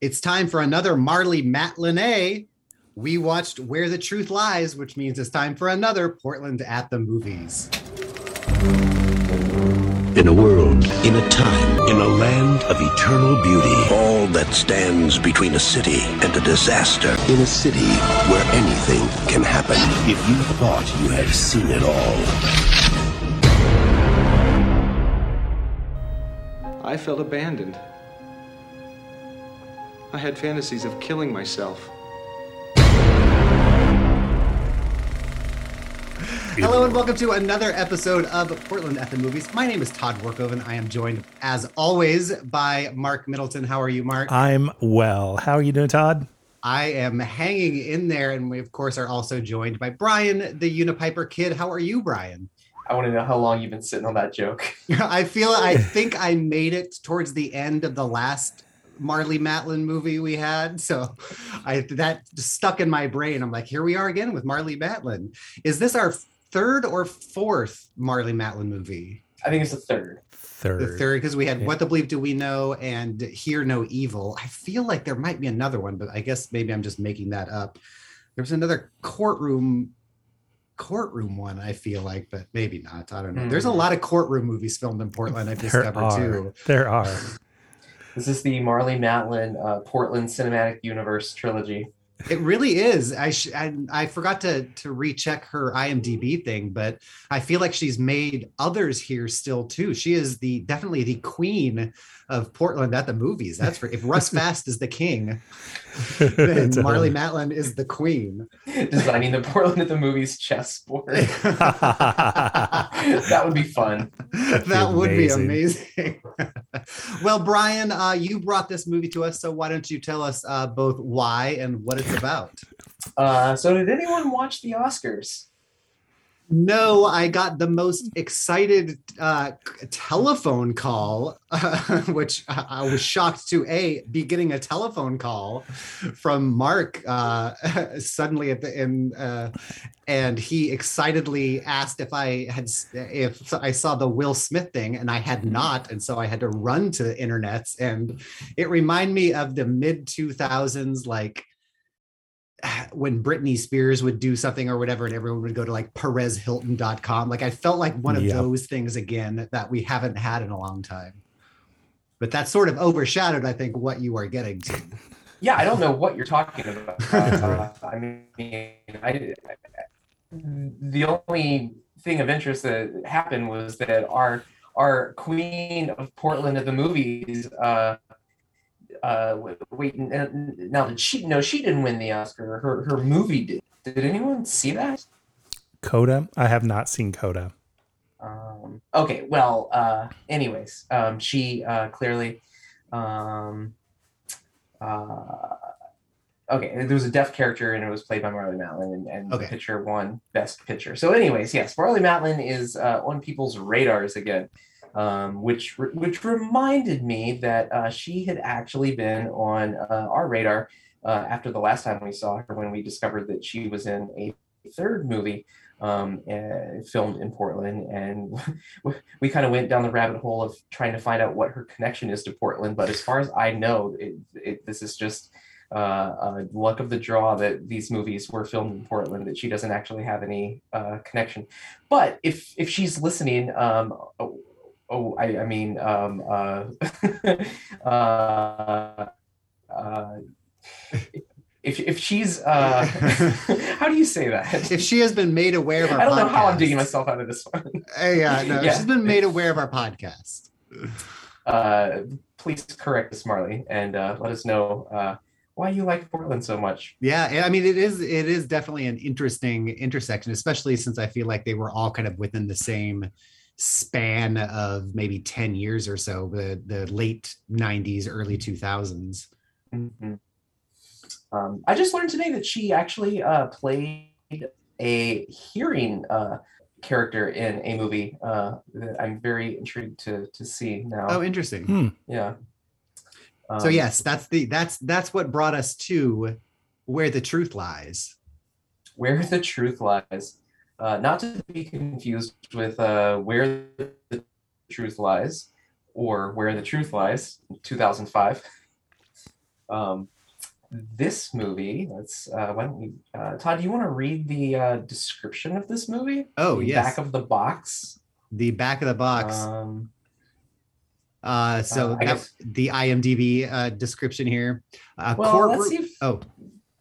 It's time for another Marlee Matlin We watched Where the Truth Lies, which means it's time for another Portland at the Movies. In a world, in a time, in a land of eternal beauty, all that stands between a city and a disaster, in a city where anything can happen. If you thought you had seen it all, I felt abandoned. I had fantasies of killing myself. Hello and welcome to another episode of Portland at the Movies. My name is Todd Workoven. I am joined, as always, by Mark Middleton. How are you, Mark? I'm well. How are you doing, Todd? I am hanging in there, and we, of course, are also joined by Brian, the Unipiper Kid. How are you, Brian? I want to know how long you've been sitting on that joke. I feel I think I made it towards the end of the last Marlee Matlin movie we had. So I that stuck in my brain. I'm like, here we are again with Marlee Matlin. Is this our third or fourth Marlee Matlin movie? I think it's the third. Third. The third, because we had Yeah. What the Bleep Do We Know and Hear No Evil. I feel like there might be another one, but I guess maybe I'm just making that up. There was another courtroom courtroom one, I feel like, but maybe not. I don't know. There's a Hmm. lot of courtroom movies filmed in Portland, I've There discovered are. too. There are. This is the Marlee Matlin uh, Portland Cinematic Universe trilogy. It really is. I, sh- I I forgot to to recheck her IMDb thing, but I feel like she's made others here still too. She is the definitely the queen of Portland at the movies. That's for if Russ Fast is the king, then Marlee Matlin is the queen. Designing the Portland at the Movies chessboard. that would be fun. that would be amazing. Well, Brian, uh, you brought this movie to us, so why don't you tell us uh, both why and what it's about? Uh, so, did anyone watch the Oscars? No, I got the most excited uh, telephone call, which I I was shocked to a be getting a telephone call from Mark uh, suddenly at the end, uh, and he excitedly asked if I had if I saw the Will Smith thing, and I had not, and so I had to run to the internets, and it reminded me of the mid two thousands like when Britney Spears would do something or whatever, and everyone would go to like PerezHilton.com. Like I felt like one of Yep. those things again that we haven't had in a long time. But that sort of overshadowed, I think, what you are getting to. Yeah, I don't know what you're talking about. Uh, I mean, I, the only thing of interest that happened was that our our queen of Portland of the movies. Uh, uh, wait, n- n- now did she? No, she didn't win the Oscar. Her her movie did. Did anyone see that? Coda. I have not seen Coda. Um, okay, well, uh, anyways, um, she uh, clearly, um, uh, okay, there was a deaf character and it was played by Marlee Matlin, and, and Okay. the picture won Best Picture. So, anyways, yes, Marlee Matlin is uh, on people's radars again, um, which which reminded me that uh, she had actually been on uh, our radar uh, after the last time we saw her when we discovered that she was in a third movie um, uh, filmed in Portland, and we kind of went down the rabbit hole of trying to find out what her connection is to Portland. But as far as I know, it, it, this is just uh, luck of the draw that these movies were filmed in Portland. That she doesn't actually have any uh, connection. But if if she's listening, um, oh, I, I mean, um, uh, uh, uh, if if she's uh, how do you say that? If she has been made aware of our I don't know how I'm podcast- digging myself out of this one. Uh, yeah, no, Yeah. she's been made aware of our podcast. Uh, please correct us, Marlee, and uh, let us know uh, why you like Portland so much. Yeah, I mean, it is it is definitely an interesting intersection, especially since I feel like they were all kind of within the same span of maybe 10 years or so, the the late 90s, early 2000s. Mhm. Um, I just learned today that she actually uh, played a hearing uh, character in a movie that I'm very intrigued to to see now. Oh, interesting. Hmm. yeah. so Um, yes, that's the that's that's what brought us to where the truth lies. where the truth lies. Uh, not to be confused with uh, where the truth lies or where the truth lies. 2005. Um, this movie, let's, uh, why don't we, uh, Todd, do you want to read the uh, description of this movie? Oh, the yes. Back of the box. the back of the box. Um, uh, so uh, that- guess- the IMDb uh, description here. Uh, well, let's see if, oh,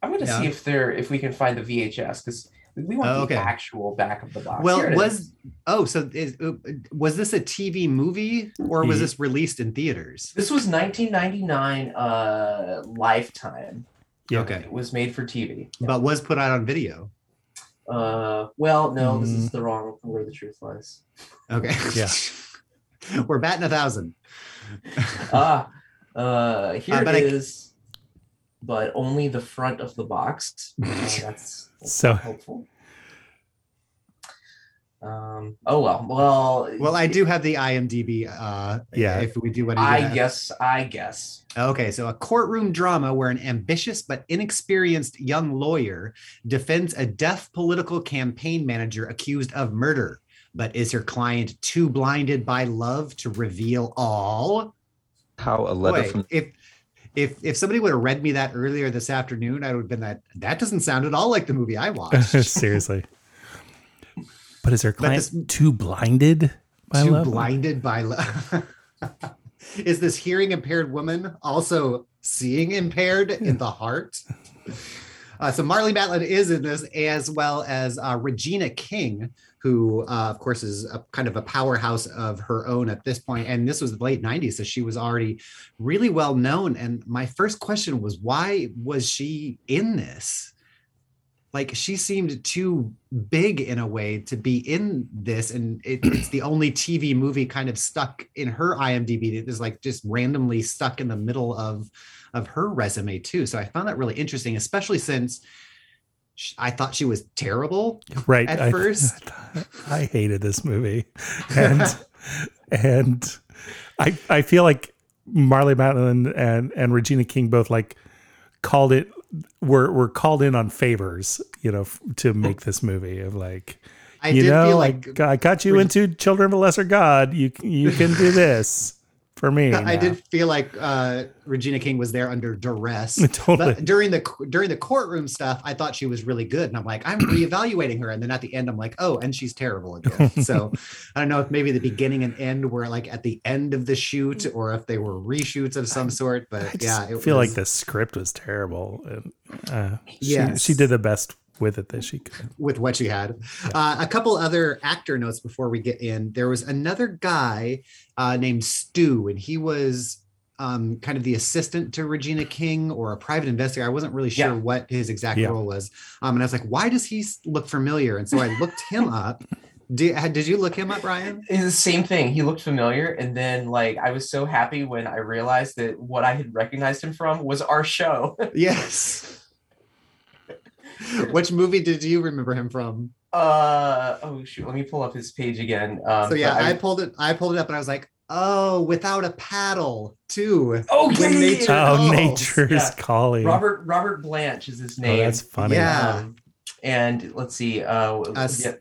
I'm going to yeah. see if there, if we can find the VHS because we want Oh, the okay. actual back of the box. well, was is. oh, so is, uh, was this a TV movie or was Ye- this released in theaters? This was 1999 uh, Lifetime. Yeah. Okay, It was made for TV. but was put out on video. Uh, well, no, this Mm. is the wrong where the truth lies. Okay, Yeah. we're batting a thousand. Ah, uh, here Uh, it I- is, but only the front of the box. Uh, that's, that's So- helpful. Um. Oh well. Well. Well, I do have the IMDb. Uh, Yeah. If we do want to, I guess. I guess. Okay, so a courtroom drama where an ambitious but inexperienced young lawyer defends a deaf political campaign manager accused of murder. But is her client too blinded by love to reveal all? How a letter Boy, from if if if somebody would have read me that earlier this afternoon, I would have been that that doesn't sound at all like the movie I watched. Seriously. But is her client this- too blinded by too love? blinded by love. Is this hearing impaired woman also seeing impaired in the heart? Uh, so Marlee Matlin is in this, as well as uh, Regina King, who, uh, of course, is a kind of a powerhouse of her own at this. And this was the late '90s, so she was already really well known. And my first question was, why was she in this? like she seemed too big in a way to be in this and it, it's the only tv movie kind of stuck in her imdb that is like just randomly stuck in the middle of of her resume too so i found that really interesting especially since i thought she was terrible right. at I, first. I hated this movie. And and I I feel like Marlee Matlin and and Regina King both like called it were were called in on favors, you know, f- to make this movie of like i you did know, feel like I got you into Children of a Lesser God. You you can do this for me. I now. did feel like uh, Regina King was there under duress. totally. But during the during the courtroom stuff, I thought she was really good, and I'm like, I'm reevaluating her, and then at the end, I'm like, oh, and she's terrible again. so I don't know if maybe the beginning and end were like at the end of the shoot, or if they were reshoots of some sort. But I yeah, it feel was, like the script was terrible. And, uh, she, Yes. she did the best with it that she could. with what she had. Uh, a couple other actor notes before we get in. There was another guy uh, named Stu, and he was um, kind of the assistant to Regina King or a private investigator. I wasn't really sure Yeah. what his exact Yeah. role was. Um, and I was like, why does he look familiar? And so I looked him up. Did, did you look him up, Ryan? It's the same thing. He looked familiar, and then like I was so happy when I realized that what I had recognized him from was our show. Yes. Which movie did you remember him from? Uh oh shoot, let me pull up his page again. Um, so yeah, but I pulled it. I pulled it up, and I was like, "Oh, without a paddle, too." oh yeah, When yeah, yeah, nature. Oh, calls. nature's Yeah. calling. Robert Robert Blanche is his oh, name. that's funny. Yeah. Um, and let's see. Uh, s- yeah,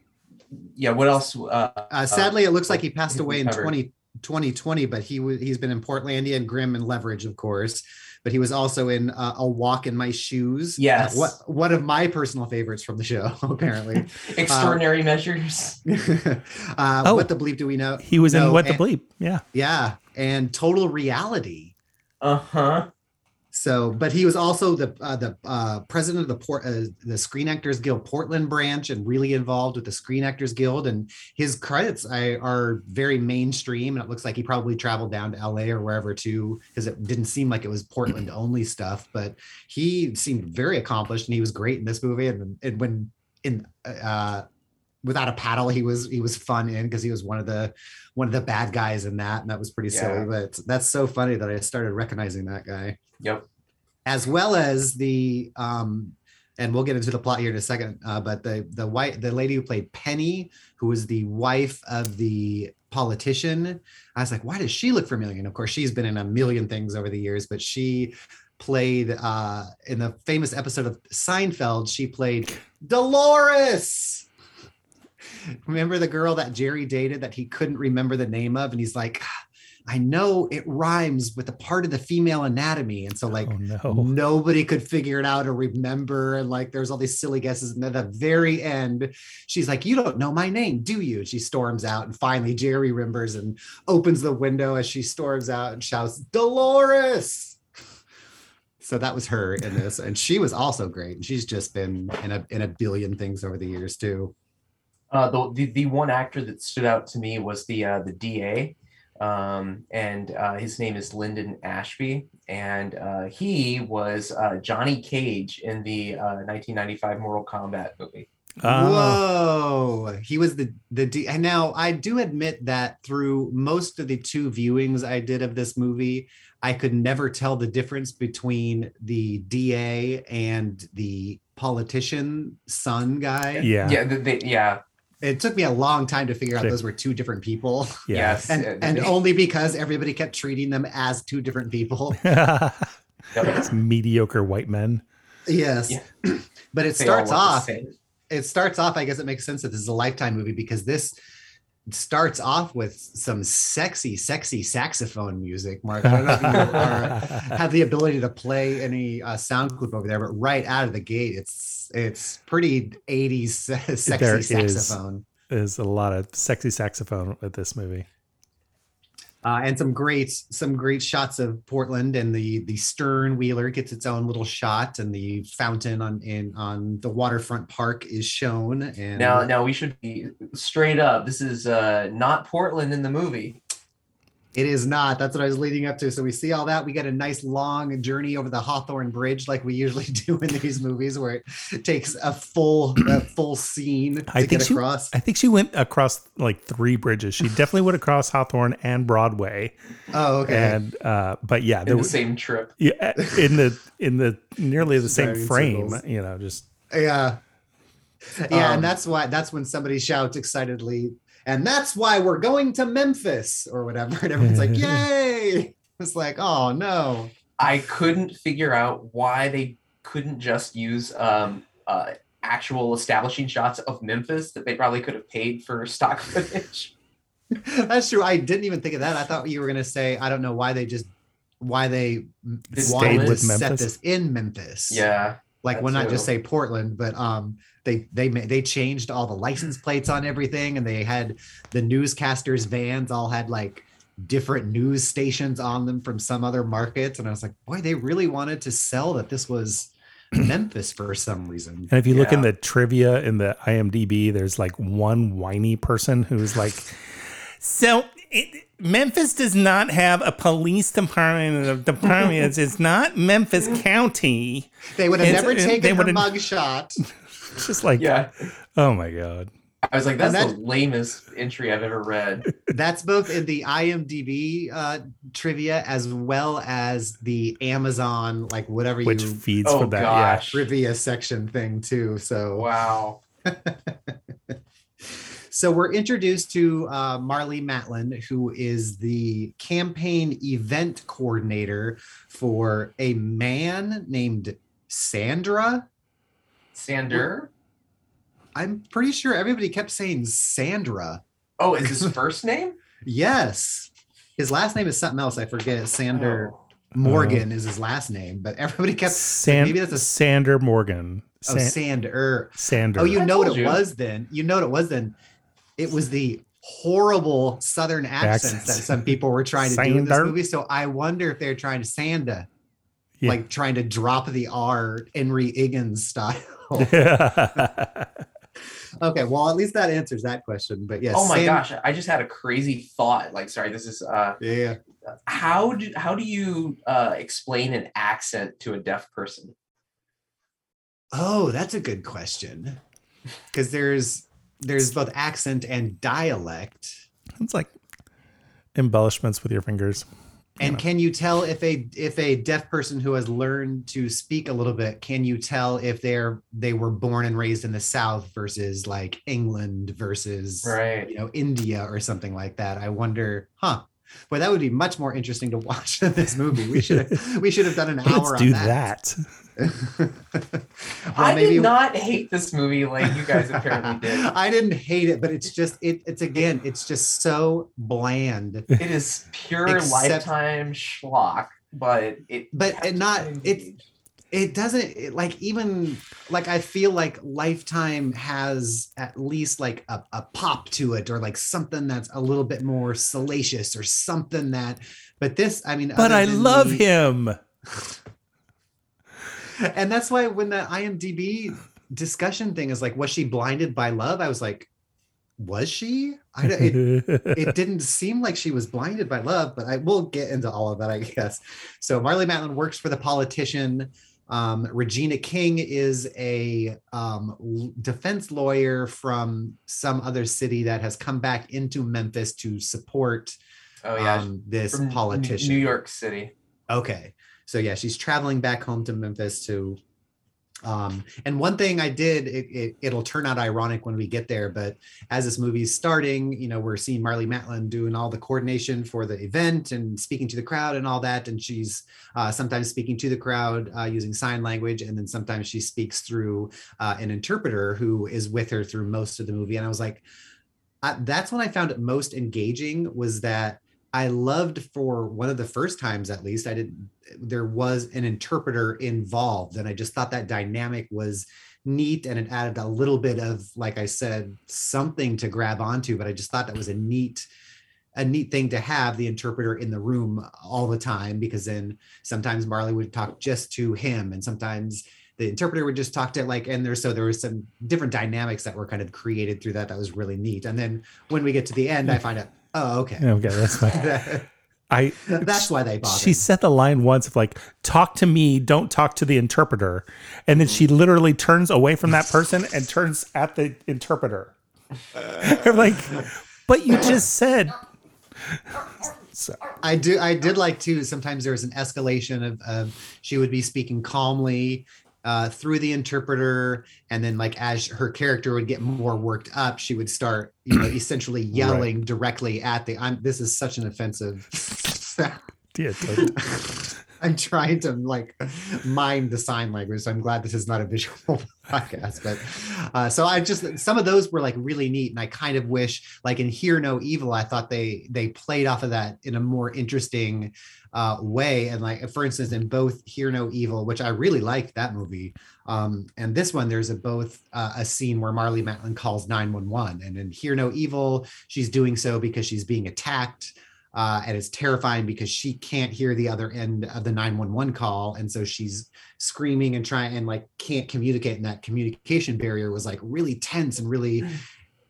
yeah. What else? Uh, Uh, sadly, it looks like he passed away in cover? 20, 2020, but he was he's been in Portlandia and Grimm and Leverage, of course. But he was also in uh, A Walk in My Shoes. Yes. Uh, what one of my personal favorites from the show, apparently. extraordinary measures. uh, Oh. What the bleep do we know? He was in No, What the Bleep. Yeah. Yeah, and Total Reality. Uh huh. So, but he was also the uh, the uh, president of the port uh, the Screen Actors Guild Portland branch, and really involved with the Screen Actors Guild. And his credits I, are very mainstream, and it looks like he probably traveled down to L.A. or wherever too, because it didn't seem like it was Portland only stuff. But he seemed very accomplished, and he was great in this movie. And, and when in uh, without a paddle, he was he was fun in because he was one of the one of the bad guys in that, and that was pretty Yeah. silly. But that's so funny that I started recognizing that guy Yep. as well as the um and we'll get into the plot here in a second uh, but the the white the lady who played penny who was the wife of the politician i was like why does she look familiar and of course she's been in a million things over the years but she played uh in the famous episode of seinfeld she played dolores remember the girl that jerry dated that he couldn't remember the name of and he's like ah, I know it rhymes with a part of the female anatomy. And so, like, oh no. nobody could figure it out or remember. And like, there's all these silly guesses. And at the very end, she's like, You don't know my name, do you? And she storms out. And finally, Jerry remembers and opens the window as she storms out and shouts, Dolores. So that was her in this. And she was also great. And she's just been in a, in a billion things over the years, too. Uh, the, the the one actor that stood out to me was the uh, the DA, um, and uh, his name is Linden Ashby, and uh, he was uh, Johnny Cage in the uh, 1995 Mortal Kombat movie. Ah, Whoa, he was the the D. And now I do admit that through most of the two viewings I did of this movie, I could never tell the difference between the DA and the politician son guy. yeah. Yeah, the, the, yeah, It took me a long time to figure out those were two different people, yes, and and only because everybody kept treating them as two different people. It's mediocre white men. Yes, Yeah. but it they starts off. it starts off, I guess it makes sense that this is a lifetime movie because this starts off with some sexy, sexy saxophone music. Mark, I don't know if you are, have the ability to play any uh, sound clip over there, but right out of the gate, it's it's pretty 80s sexy There is. saxophone. There's a lot of sexy saxophone with this movie. Uh, and some great some great shots of Portland and the the stern wheeler gets its own little shot and the fountain on in on the waterfront park is shown and Now, now we should be straight up. This is uh, not Portland in the movie. It is not. That's what I was leading up to. So we see all that. We get a nice long journey over the Hawthorne Bridge, like we usually do in these movies, where it takes a full a full scene to I think get she- across. I think she went across like three bridges. She definitely went across Hawthorne and Broadway. Oh, okay. And uh but yeah, In there the was same trip. yeah, in the in the nearly the same Driving frame, circles. you know, just yeah, yeah, Um, and that's why that's when somebody shouts excitedly, and that's why we're going to Memphis or whatever, and everyone's like, "Yay!" It's like, "Oh no." I couldn't figure out why they couldn't just use um, uh, actual establishing shots of Memphis that they probably could have paid for stock footage. That's true. I didn't even think of that. I thought you were gonna say, I don't know why they just why they Stayed wanted to with set Memphis? this in Memphis. Yeah, like that why not just say Portland? But um, they they they changed all the license plates on everything, and they had the newscasters' vans all had like different news stations on them from some other markets, and I was like, boy, they really wanted to sell that this was Memphis for some reason. and if you look in the trivia in the IMDb, there's like one whiny person who's like, so it, Memphis does not have a police department. The department it's, it's not Memphis County. They would have It's- never it- they taken her mugshot. It's just like, yeah. oh my god. I was like, that's And the lamest entry I've ever read. That's both in the IMDb uh, trivia as well as the Amazon, like whatever Which you feeds Oh for that. gosh! trivia section thing too. So Wow. So we're introduced to uh, Marlee Matlin, who is the campaign event coordinator for a man named Sandra. Sander. I'm pretty sure everybody kept saying Sandra. Oh, is his first name? Yes. His last name is something else. I forget. Sander Oh. Morgan is his last name, but everybody Yeah. kept San- maybe that's a- Sander Morgan. oh, Sander. Sander. Oh, you I know what it you. was then. You know what it was then. It was the horrible Southern accents, Accents. that some people were trying to do in this movie. So I wonder if they're trying to Sanda, Yeah. like trying to drop the R Henry Iggins style. okay, well at least that answers that question. But yes. oh my San- gosh! I just had a crazy thought. Like, sorry, this is uh, Yeah. how do how do you uh, explain an accent to a deaf person? Oh, that's a good question. Because there's there's both accent and dialect. it's like embellishments with your fingers. And Yeah. can you tell if a if a deaf person who has learned to speak a little bit, can you tell if they're they were born and raised in the South versus like England versus Right. you know India or something like that? I wonder, huh? Boy, that would be much more interesting to watch than this movie. We should have we should have done an Let's hour do on that. that. Well, I maybe- did not hate this movie like you guys apparently did. I didn't hate it, but it's just it, it's again, it's just so bland. It is pure Except- lifetime schlock, but it But kept it not- me it's- engaged. It doesn't it, like even like I feel like Lifetime has at least like a, a pop to it or like something that's a little bit more salacious or something that but this I mean But I love the- him. and that's why when the IMDb discussion thing is like was she blinded by love I was like was she I don't- it, it didn't seem like she was blinded by love, but I will get into all of that, I guess. So Marlee Matlin works for the politician. Um, Regina King is a um, defense lawyer from some other city that has come back into Memphis to support Oh yeah, um, this from politician. New York City. Okay. So yeah, she's traveling back home to Memphis to um and one thing I did it, it it'll turn out ironic when we get there but as this movie's starting you know we're seeing Marlee Matlin doing all the coordination for the event and speaking to the crowd and all that and she's uh, sometimes speaking to the crowd uh, using sign language and then sometimes she speaks through uh, an interpreter who is with her through most of the movie. And I was like I, that's when I found it most engaging was that I loved for one of the first times at least I didn't there was an interpreter involved and I just thought that dynamic was neat and it added a little bit of like I said something to grab onto but I just thought that was a neat a neat thing to have the interpreter in the room all the time because then sometimes Marlee would talk just to him and sometimes the interpreter would just talk to like and there's so there was some different dynamics that were kind of created through that that was really neat and then when we get to the end I hmm. find out oh okay okay, that's fine. I that's why they bothered she said the line once of like talk to me don't talk to the interpreter and then she literally turns away from that person and turns at the interpreter I'm like but you just said so I do. I did like too. Sometimes there was an escalation of, of she would be speaking calmly uh, through the interpreter, and then like as her character would get more worked up, she would start, you know, essentially yelling directly at the. I'm. This is such an offensive. yeah. I'm trying to like mind the sign language. So I'm glad this is not a visual podcast. But uh, so I just some of those were like really neat, and I kind of wish, like in Hear No Evil, I thought they they played off of that in a more interesting uh, way. And like for instance, in both Hear No Evil, which I really liked that movie, um, and this one, there's a both uh, a scene where Marlee Matlin calls 911, and in Hear No Evil, she's doing so because she's being attacked uh, and it's terrifying because she can't hear the other end of the 911 call. And so she's screaming and trying and like can't communicate. And that communication barrier was like really tense and really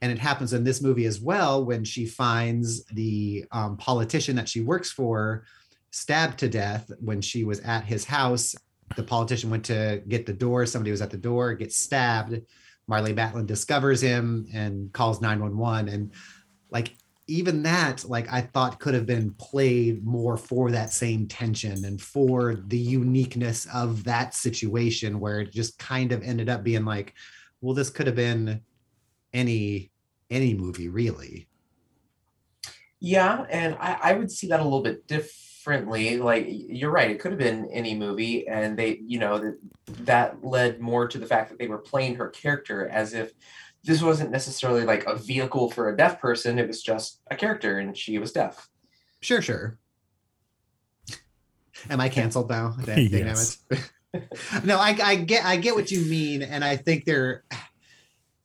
and it happens in this movie as well when she finds the um, politician that she works for stabbed to death when she was at his house. The politician went to get the door. Somebody was at the door gets stabbed. Marlee matlin discovers him and calls 911 and like even that like i thought could have been played more for that same tension and for the uniqueness of that situation where it just kind of ended up being like well this could have been any any movie really Yeah, and I, I would see that a little bit differently. Like you're right, it could have been any movie, and they, you know, that that led more to the fact that they were playing her character as if this wasn't necessarily like a vehicle for a deaf person. It was just a character, and she was deaf. sure sure am i canceled now Damn- damn Yes. no I, I get i get what you mean and i think there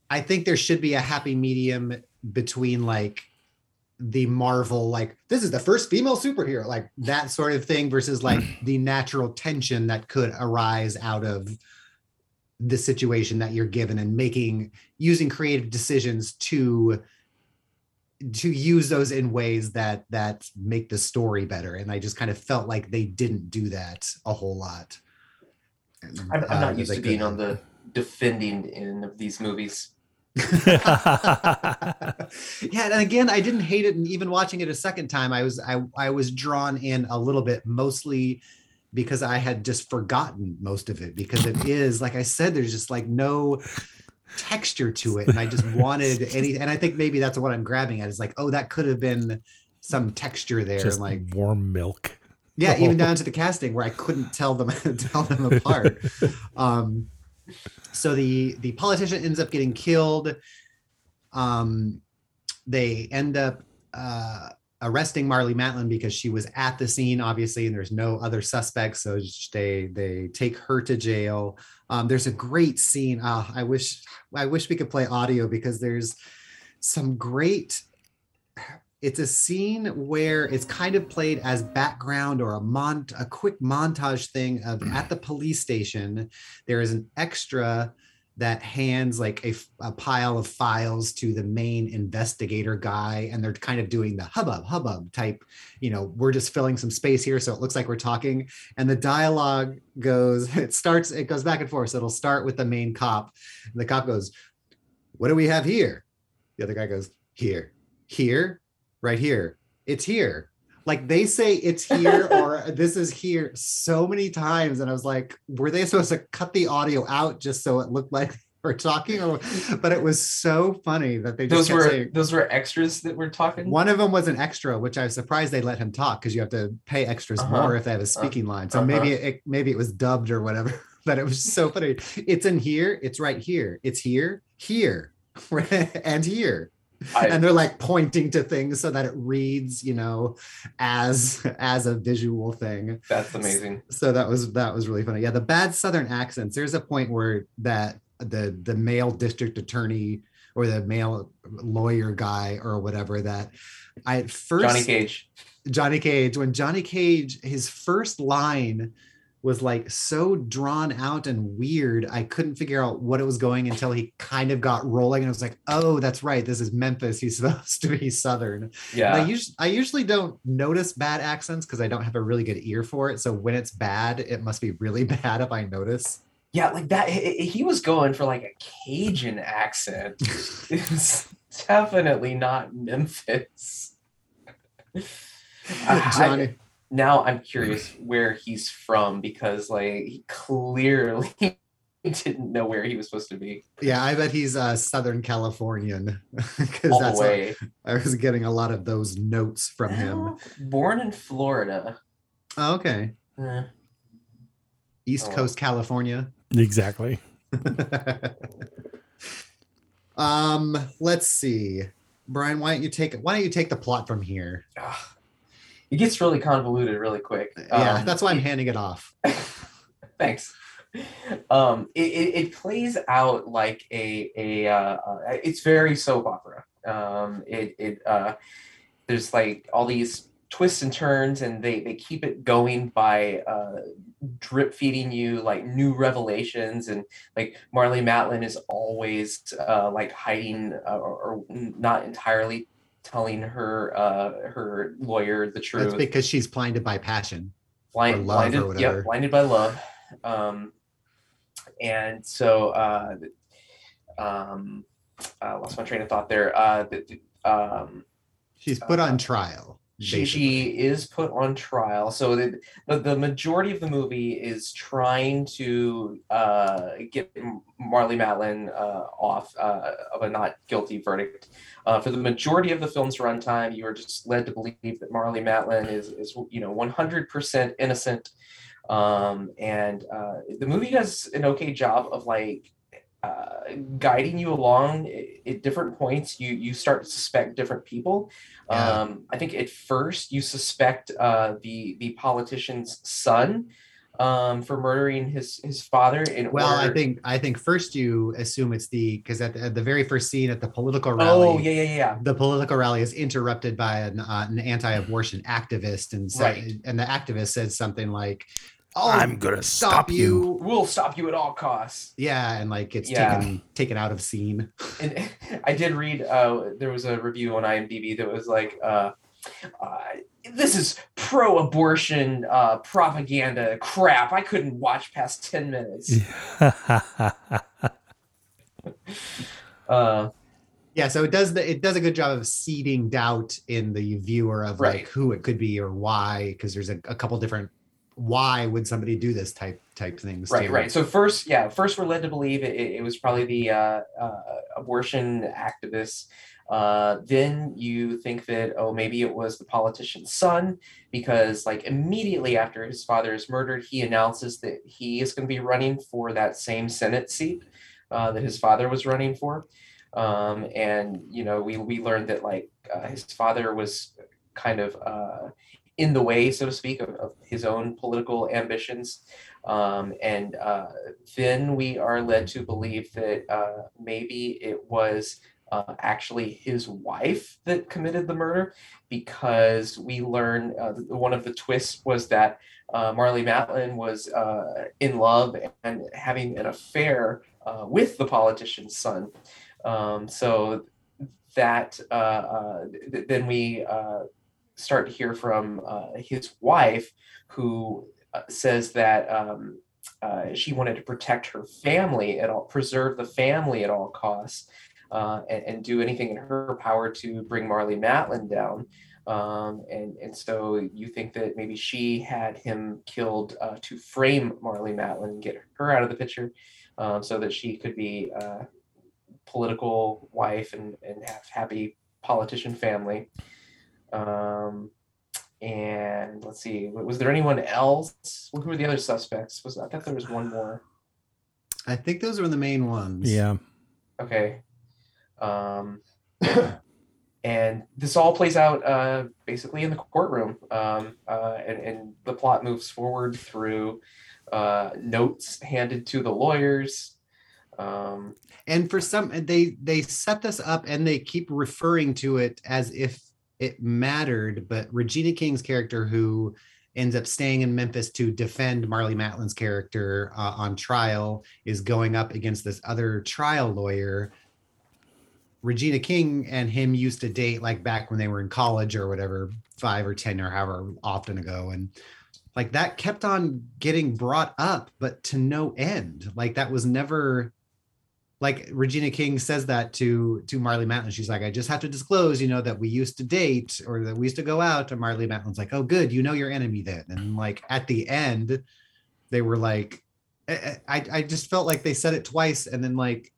i think there should be a happy medium between like the marvel like this is the first female superhero like that sort of thing versus like the natural tension that could arise out of the situation that you're given and making using creative decisions to to use those in ways that that make the story better. And i just kind of felt like they didn't do that a whole lot. I'm, I'm Uh, not used to being on the defending end of these movies. yeah and again i didn't hate it and even watching it a second time i was i i was drawn in a little bit mostly because i had just forgotten most of it because it is like i said there's just like no texture to it and i just wanted any and i think maybe that's what i'm grabbing at is like oh that could have been some texture there, Just like warm milk. yeah, even down to the casting where I couldn't tell them tell them apart. Um, so the the politician ends up getting killed. Um, they end up uh, arresting Marlee Matlin because she was at the scene, obviously, and there's no other suspects. So they they take her to jail. Um, there's a great scene. Ah, I wish I wish we could play audio because there's some great it's a scene where it's kind of played as background or a mont a quick montage thing of at the police station there is an extra that hands like a, a pile of files to the main investigator guy and they're kind of doing the hubbub hubbub type you know we're just filling some space here so it looks like we're talking and the dialogue goes it starts it goes back and forth so it'll start with the main cop the cop goes what do we have here the other guy goes here here right here. It's here. Like they say it's here or this is here so many times. And I was like, were they supposed to cut the audio out just so it looked like we're talking? Or but it was so funny that they just those were saying those were extras that we're talking. one of them was an extra, which I was surprised they let him talk because you have to pay extras Uh-huh. more if they have a speaking line. So uh-huh. maybe it maybe it was dubbed or whatever. But it was so funny. It's in here. It's right here. It's here, here, and here I- and they're like pointing to things so that it reads you know as as a visual thing That's amazing. so that was that was really funny yeah the bad southern accents there's a point where that the the male district attorney or the male lawyer guy or whatever that i at first Johnny Cage. Johnny Cage, when Johnny Cage, his first line was like so drawn out and weird, I couldn't figure out what it was going until he kind of got rolling. And I was like, oh, that's right. This is Memphis. He's supposed to be Southern. And I, Yeah. usually, I usually don't notice bad accents because I don't have a really good ear for it. So when it's bad, it must be really bad if I notice. Yeah, like that. He, was going for like a Cajun accent. it's definitely not Memphis. Johnny. Now I'm curious where he's from because like he clearly didn't know where he was supposed to be Yeah, I bet he's a Southern Californian because that's what, way. I was getting a lot of those notes from him. Born in Florida. Oh, okay. Eh, East Oh. Coast California. Exactly. um, let's see. Brian, why don't you take why don't you take the plot from here? ugh. It gets really convoluted really quick. Yeah, Um, that's why I'm handing it off. Thanks. Um, it, it, it plays out like a a uh, uh, it's very soap opera. Um, it it uh, there's like all these twists and turns, and they they keep it going by uh, drip feeding you like new revelations, and like Marlee Matlin is always uh, like hiding uh, or, or not entirely telling her uh, her lawyer the truth That's because she's blinded by passion. blind, blinded, yeah, blinded by love. Um, and so, uh, um, I lost my train of thought there. Uh, um, She's put on Uh, trial. She, she is put on trial. So the, the, the majority of the movie is trying to uh, get Marlee Matlin uh, off uh, of a not guilty verdict. Uh, for the majority of the film's runtime, you are just led to believe that Marlee Matlin is, is you know 100% innocent. Um, and uh, the movie does an okay job of like uh, guiding you along at different points. You you start to suspect different people. Yeah. Um, I think at first you suspect uh, the the politician's son um, for murdering his his father. In Well, I think I think first you assume it's the because at, the- at the very first scene at the political rally, Oh yeah yeah yeah. the political rally is interrupted by an, uh, an anti-abortion activist, and Right. and the activist says something like, "Oh, I'm gonna stop you." We'll stop you at all costs. Yeah, and like it's Yeah. taken taken out of scene. and I did read uh, there was a review on IMDb that was like, uh, uh, "This is pro-abortion uh, propaganda crap. I couldn't watch past ten minutes." Uh, Yeah, so it does the it does a good job of seeding doubt in the viewer of Right. like who it could be or why, because there's a, a couple different why would somebody do this type type things. right, too. right. So first, yeah, first we're led to believe it, it was probably the uh, uh, abortion activists. Uh, then you think that oh maybe it was the politician's son because like immediately after his father is murdered, he announces that he is going to be running for that same Senate seat uh, that his father was running for. Um, and you know we we learned that like uh, his father was kind of uh, in the way, so to speak, of, of his own political ambitions. Um, and uh, then we are led to believe that uh, maybe it was uh, actually his wife that committed the murder because we learn uh, one of the twists was that uh, Marlee Matlin was uh, in love and having an affair uh, with the politician's son. Um, so that uh, th- then we start to hear from his wife who says that um, she wanted to protect her family at all, preserve the family at all costs uh, and, and, do anything in her power to bring Marlee Matlin down. Um, and and so you think that maybe she had him killed uh, to frame Marlee Matlin get her out of the picture, um, so that she could be a political wife and and have happy politician family. Um, and let's see, was there anyone else? Who were the other suspects? Was I thought there was one more. I think those were the main ones. Yeah. Okay. Um, and this all plays out uh, basically in the courtroom, um, uh, and, and, the plot moves forward through uh, notes handed to the lawyers. Um, and for some, they they set this up and they keep referring to it as if it mattered. But Regina King's character, who ends up staying in Memphis to defend Marlee Matlin's character uh, on trial, is going up against this other trial lawyer Regina King and him used to date like back when they were in college or whatever, five or 10 or however often ago. And like that kept on getting brought up, but to no end. Like that was never like Regina King says that to to Marlee Matlin. She's like, I just have to disclose, you know, that we used to date or that we used to go out. And Marlee Matlin's like, oh, good, you know your enemy then. And like at the end, they were like, eh, eh, I, I just felt like they said it twice and then like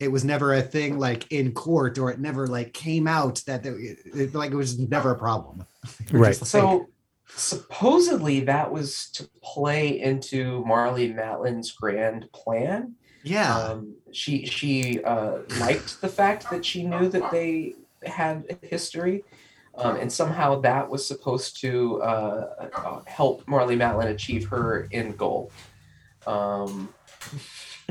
it was never a thing like in court or it never like came out that it, it like it was never a problem right like, so supposedly that was to play into Marlee matlin's grand plan yeah um, she she uh, liked the fact that she knew that they had a history um, and somehow that was supposed to uh, uh, help Marlee matlin achieve her end goal um,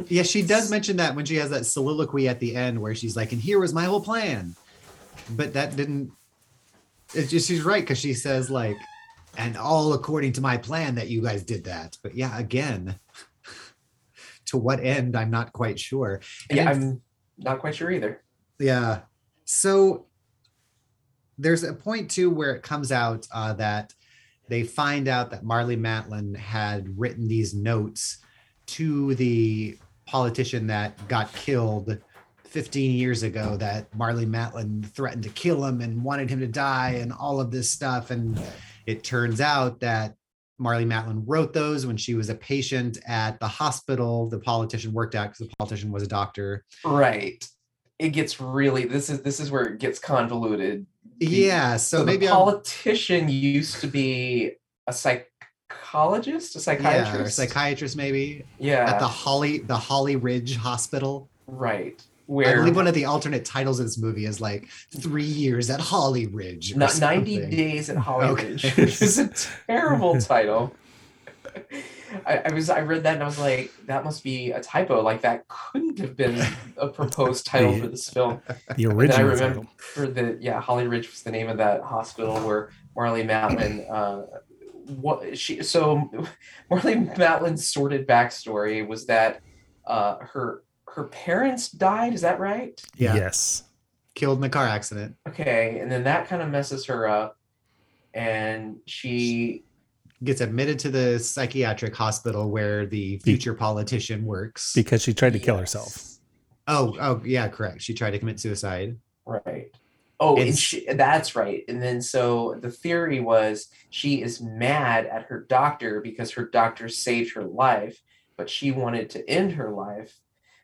yeah, she does mention that when she has that soliloquy at the end where she's like, and here was my whole plan. But that didn't it's just she's right because she says like, and all according to my plan that you guys did that. But yeah, again, to what end, I'm not quite sure. And yeah, I'm not quite sure either. Yeah. So there's a point too where it comes out uh, that they find out that marlee Matlin had written these notes to the politician that got killed 15 years ago that marlee Matlin threatened to kill him and wanted him to die and all of this stuff. And it turns out that Marlee Matlin wrote those when she was a patient at the hospital the politician worked at because the politician was a doctor. Right. It gets really this is this is where it gets convoluted. Yeah. So, so maybe the politician I'm... used to be a psychologist, a psychiatrist, yeah, psychiatrist maybe. Yeah, at the Holly the Holly Ridge Hospital. Right. Where I believe one of the alternate titles of this movie is like three years at Holly Ridge. Not ninety days at Holly okay. Ridge, which is a terrible title. I, I, was I read that and I was like, that must be a typo. Like that couldn't have been a proposed title for this film. The original. I remember title. the yeah, Holly Ridge was the name of that hospital where Marlee Matlin uh, what she so Marlee Matlin's sordid backstory was that uh, her her parents died. Is that right? Yeah. Yes. Killed in a car accident. Okay, and then that kind of messes her up, and she gets admitted to the psychiatric hospital where the future politician works because she tried to kill herself. Oh, oh yeah, correct. She tried to commit suicide. Right. Oh, and she, that's right. And then so the theory was she is mad at her doctor because her doctor saved her life, but she wanted to end her life.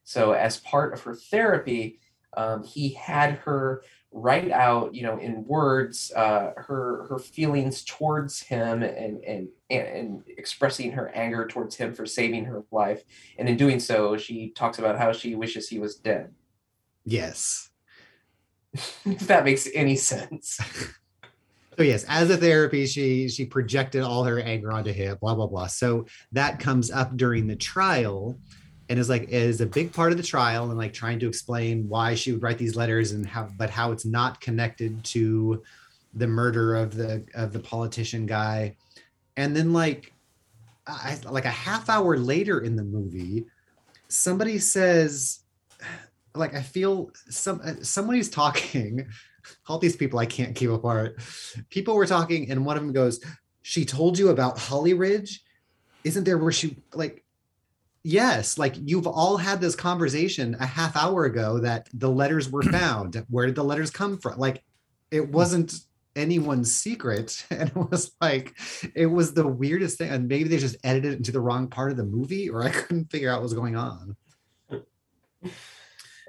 So as part of her therapy, um, he had her write out, you know, in words, uh, her her feelings towards him and, and and expressing her anger towards him for saving her life. And in doing so, she talks about how she wishes he was dead. Yes. if that makes any sense. So yes, as a therapy, she she projected all her anger onto him, blah blah blah. So that comes up during the trial and is like is a big part of the trial and like trying to explain why she would write these letters and how but how it's not connected to the murder of the of the politician guy. And then like I, like a half hour later in the movie, somebody says like I feel some uh, somebody's talking all these people I can't keep apart. People were talking, and one of them goes, She told you about Holly Ridge? Isn't there where she like yes, like you've all had this conversation a half hour ago that the letters were found. Where did the letters come from? Like it wasn't anyone's secret. And it was like it was the weirdest thing. And maybe they just edited it into the wrong part of the movie, or I couldn't figure out what was going on.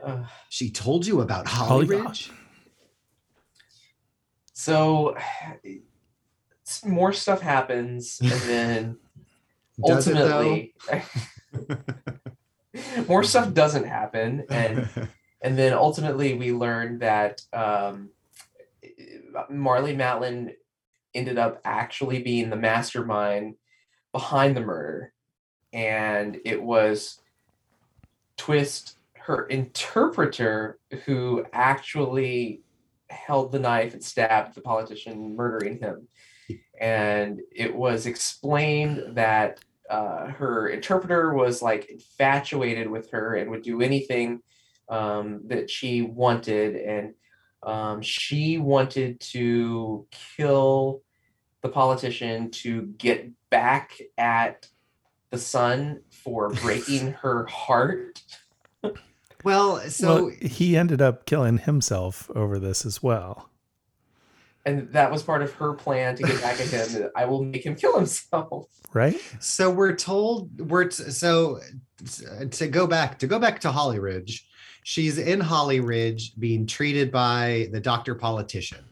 Uh, she told you about Holly Ridge? So more stuff happens, and then ultimately, more stuff doesn't happen, and and then ultimately we learn that um, Marlee Matlin ended up actually being the mastermind behind the murder, and it was Twist, her interpreter, who actually held the knife and stabbed the politician, murdering him. And it was explained that uh, her interpreter was like infatuated with her and would do anything um, that she wanted. And um, she wanted to kill the politician to get back at the son for breaking her heart. Well, so well, he ended up killing himself over this as well. And that was part of her plan to get back at him. I will make him kill himself. Right. So we're told we're t- so to go back to go back to Holly Ridge. She's in Holly Ridge being treated by the doctor politician.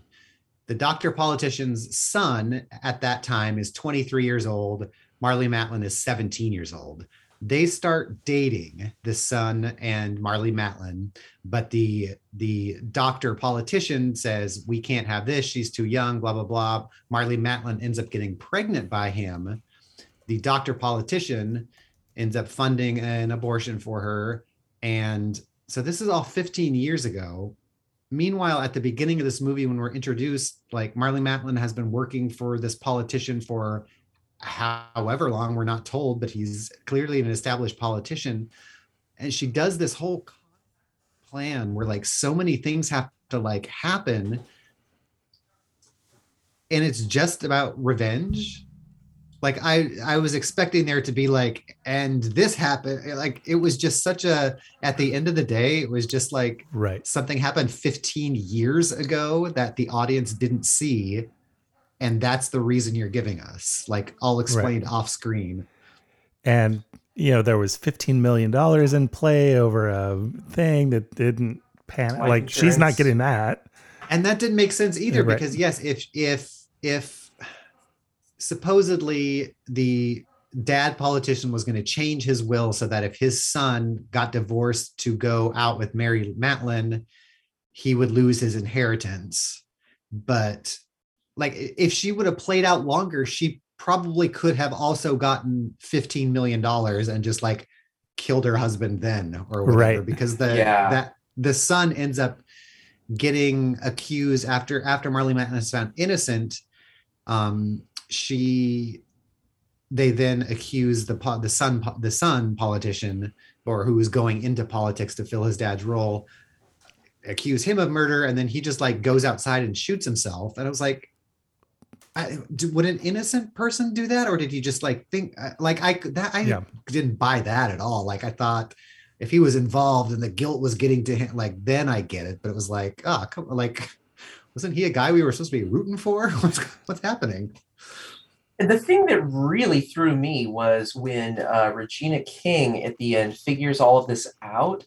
The doctor politician's son at that time is 23 years old. Marlee Matlin is 17 years old they start dating the son and Marlee Matlin, but the the doctor politician says we can't have this. She's too young. Blah blah blah. Marlee Matlin ends up getting pregnant by him. The doctor politician ends up funding an abortion for her, and so this is all 15 years ago. Meanwhile, at the beginning of this movie, when we're introduced, like Marlee Matlin has been working for this politician for however long we're not told but he's clearly an established politician. And she does this whole plan where like so many things have to like happen. And it's just about revenge. Like i i was expecting there to be like and this happened like it was just such a at the end of the day it was just like right. something happened 15 years ago that the audience didn't see and that's the reason you're giving us. Like all explained right. off screen and you know there was 15 million dollars in play over a thing that didn't pan out like insurance. she's not getting that. And that didn't make sense either yeah, because yes if if if supposedly the dad politician was going to change his will so that if his son got divorced to go out with mary matlin he would lose his inheritance. But like if she would have played out longer, she probably could have also gotten 15 million dollars and just like killed her husband then or whatever right. because the yeah. that the son ends up getting accused after after Marlee Matlin is found innocent um she they then accuse the the son the son politician or who is going into politics to fill his dad's role accuse him of murder and then he just like goes outside and shoots himself and I was like I, do, would an innocent person do that, or did you just like think uh, like I that I yeah. didn't buy that at all? Like I thought if he was involved and the guilt was getting to him, like then I get it. But it was like, oh, come like wasn't he a guy we were supposed to be rooting for? what's what's happening? The thing that really threw me was when uh, Regina King at the end figures all of this out.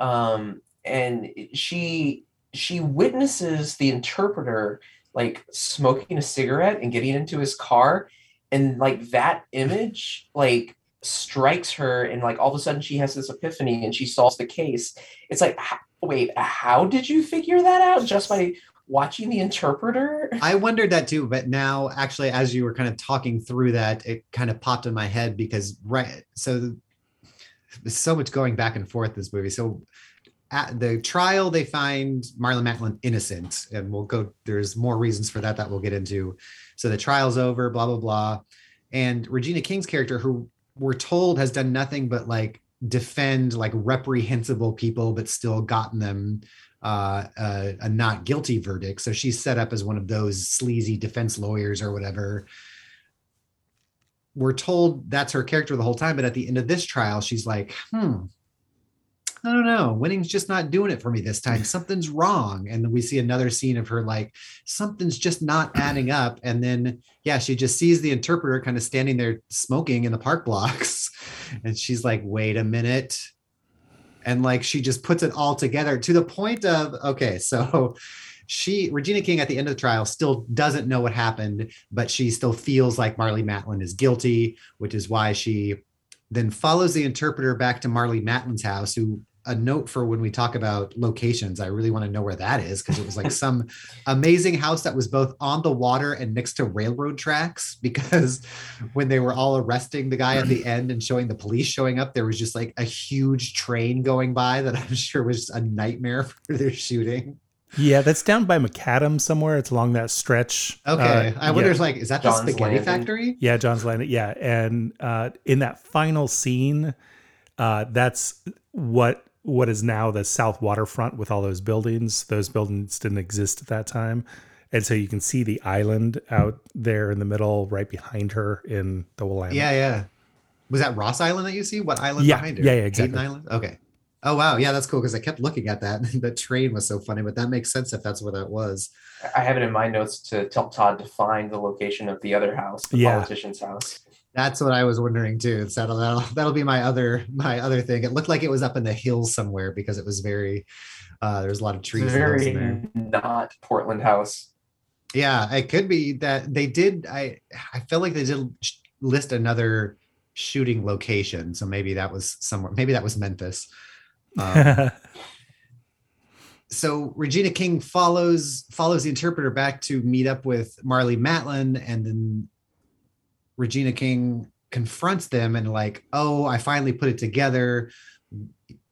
Um, and she she witnesses the interpreter like smoking a cigarette and getting into his car and like that image like strikes her and like all of a sudden she has this epiphany and she solves the case it's like wait how did you figure that out just by watching the interpreter I wondered that too, but now actually, as you were kind of talking through that, it kind of popped in my head because right, so there's so much going back and forth this movie. So at the trial, they find Marlon Matlin innocent, and we'll go. There's more reasons for that that we'll get into. So the trial's over, blah blah blah, and Regina King's character, who we're told has done nothing but like defend like reprehensible people, but still gotten them uh, a, a not guilty verdict. So she's set up as one of those sleazy defense lawyers or whatever. We're told that's her character the whole time, but at the end of this trial, she's like, hmm, I don't know. Winning's just not doing it for me this time. Something's wrong. And then we see another scene of her like, something's just not adding up. And then, yeah, she just sees the interpreter kind of standing there smoking in the park blocks. And she's like, wait a minute and like she just puts it all together to the point of okay so she regina king at the end of the trial still doesn't know what happened but she still feels like marlee matlin is guilty which is why she then follows the interpreter back to marlee matlin's house who a note for when we talk about locations i really want to know where that is because it was like some amazing house that was both on the water and next to railroad tracks because when they were all arresting the guy at the end and showing the police showing up there was just like a huge train going by that i'm sure was a nightmare for their shooting Yeah, that's down by Macadam somewhere. It's along that stretch. okay Uh, i wonder yeah. if like is that John's the spaghetti Landing. factory Yeah, John's Landing. Yeah, and uh, in that final scene, uh, that's what what is now the South Waterfront with all those buildings. Those buildings didn't exist at that time, and so you can see the island out there in the middle, right behind her in the Willamette. yeah yeah. Was that ross island that you see? What island Yeah, behind her? Yeah, yeah, Hayden exactly. island? Okay. Oh wow. Yeah that's cool because i kept looking at that. The train was so funny but that makes sense if that's where that was. I have it in my notes to tell todd to find the location of the other house the Yeah. politician's house That's what I was wondering too. So that'll, that'll that'll be my other my other thing. It looked like it was up in the hills somewhere because it was very uh there's a lot of trees. very not portland house Yeah, it could be that they did. I I feel like they did list another shooting location, so maybe that was somewhere. Maybe that was Memphis. Um, so Regina King follows follows the interpreter back to meet up with Marlee Matlin, and then Regina King confronts them and like, oh, I finally put it together.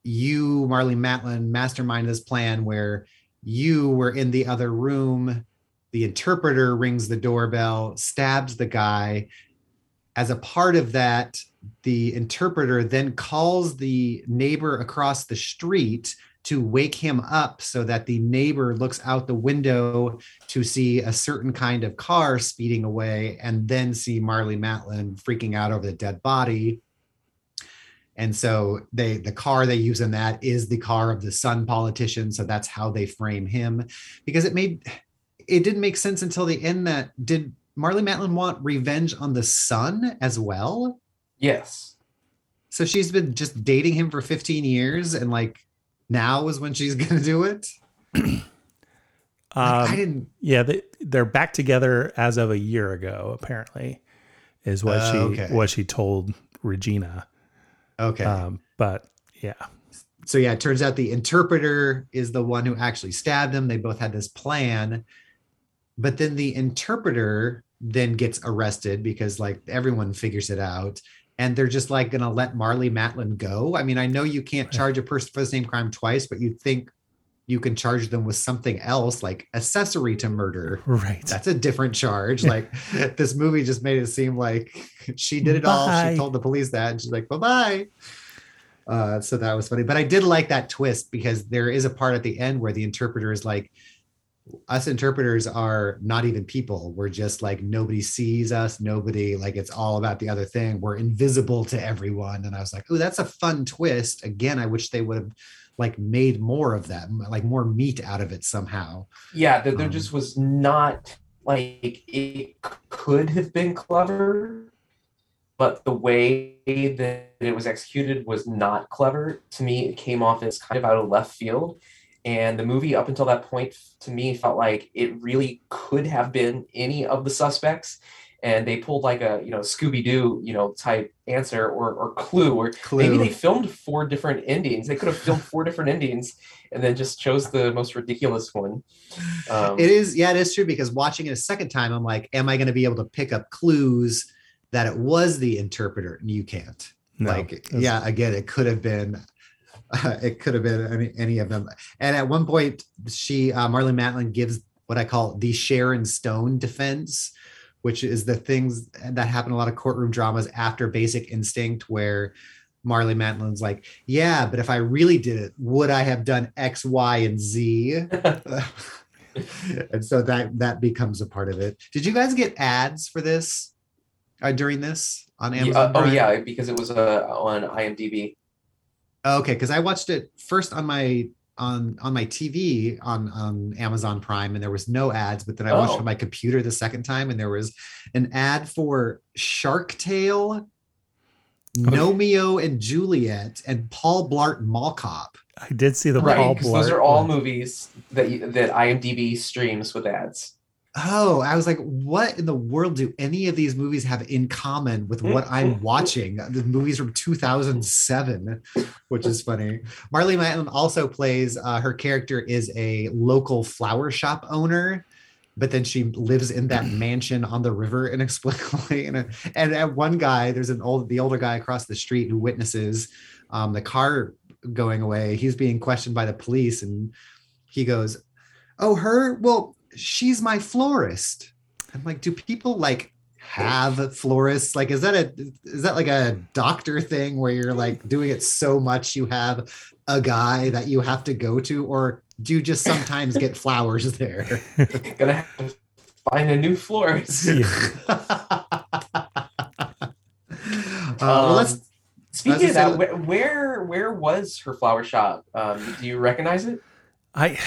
You, Marlee Matlin, mastermind this plan where you were in the other room. The interpreter rings the doorbell, stabs the guy. As a part of that, the interpreter then calls the neighbor across the street to wake him up so that the neighbor looks out the window to see a certain kind of car speeding away and then see Marlee Matlin freaking out over the dead body. And so they the car they use in that is the car of the Son politician. So that's how they frame him. Because it made it didn't make sense until the end that did Marlee Matlin want revenge on the Son as well? yes So she's been just dating him for 15 years and like now is when she's gonna do it. Like, I um, didn't yeah, they, they're back together as of a year ago. Apparently, is what Oh, she okay. what she told Regina. okay. Um, but yeah, so yeah, it turns out the interpreter is the one who actually stabbed them. They both had this plan, but then the interpreter then gets arrested because like everyone figures it out, and they're just like gonna let Marlee Matlin go. I mean, I know you can't charge a person for the same crime twice, but you think you can charge them with something else like accessory to murder. right. That's a different charge. Like this movie just made it seem like she did it all. She told the police that, and she's like, "Bye bye." Uh, so that was funny, but I did like that twist because there is a part at the end where the interpreter is like, "Us interpreters are not even people. We're just like nobody sees us. Nobody like it's all about the other thing. We're invisible to everyone." And I was like, "Oh, that's a fun twist." Again, I wish they would have like made more of that, like more meat out of it somehow. yeah there, there Um, just was not like it could have been clever but the way that it was executed was not clever. To me, it came off as kind of out of left field. And the movie, up until that point, to me, felt like it really could have been any of the suspects. And they pulled like a you know Scooby Doo you know type answer or or Clue or Clue. maybe they filmed four different endings. They could have filmed four different endings and then just chose the most ridiculous one. Um, it is, yeah, it is true because watching it a second time, I'm like, am I going to be able to pick up clues that it was the interpreter? And you can't. No, like, yeah, again, it could have been. it could have been any, any of them. And at one point, she, uh, Marlene Matlin, gives what I call the Sharon Stone defense, which is the things that happen a lot of courtroom dramas after Basic Instinct, where Marlee Matlin's like, yeah, but if I really did it, would I have done X, Y, and Z? and so that that becomes a part of it. Did you guys get ads for this uh, during this on yeah, Amazon? oh yeah, because it was uh, on IMDb. Okay, because I watched it first on my on on my TV on on Amazon Prime, and there was no ads. But then I watched Oh. it on oh. my computer the second time, and there was an ad for Shark Tale, Gnomeo and Juliet, and Paul Blart Mall Cop. I did see the Right, Paul because those are all movies that you, that IMDb streams with ads. Oh, I was like, what in the world do any of these movies have in common with what I'm watching? The movies from 2007, which is funny. Marlee Matlin also plays uh, her character is a local flower shop owner, but then she lives in that mansion on the river inexplicably. And, and at one guy, there's an old, the older guy across the street who witnesses um, the car going away. He's being questioned by the police, and he goes, "Oh, her? Well, she's my florist." I'm like, do people like have florists? Like, is that a is that like a doctor thing where you're like doing it so much you have a guy that you have to go to, or do you just sometimes get flowers there? Gonna have to find a new florist. Yeah. Uh, well, let's Um, Speaking of that, where, where where was her flower shop? Um, do you recognize it? I,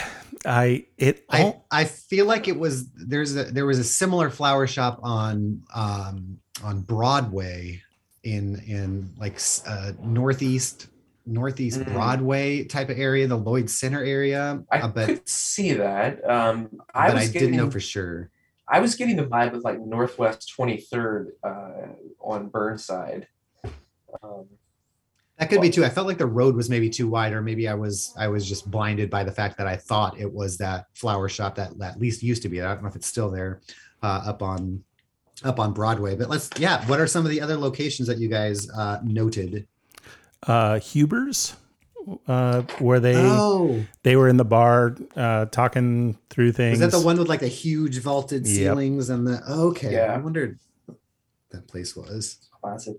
I, it. I, all, I feel like it was there's a there was a similar flower shop on um on Broadway in in like uh northeast northeast Mm. Broadway type of area, the Lloyd Center area. I uh, but could see that. Um, I but was I getting, didn't know for sure. I was getting the vibe of like Northwest Twenty Third uh, on Burnside. Um, That could be too. I felt like the road was maybe too wide, or maybe I was I was just blinded by the fact that I thought it was that flower shop that at least used to be. I don't know if it's still there, uh, up on up on Broadway. But let's yeah. What are some of the other locations that you guys uh, noted? uh, Huber's, uh, where they oh, they were in the bar uh, talking through things. is that the one with like the huge vaulted Yep. ceilings and the okay? Yeah. I wondered what that place was. classic.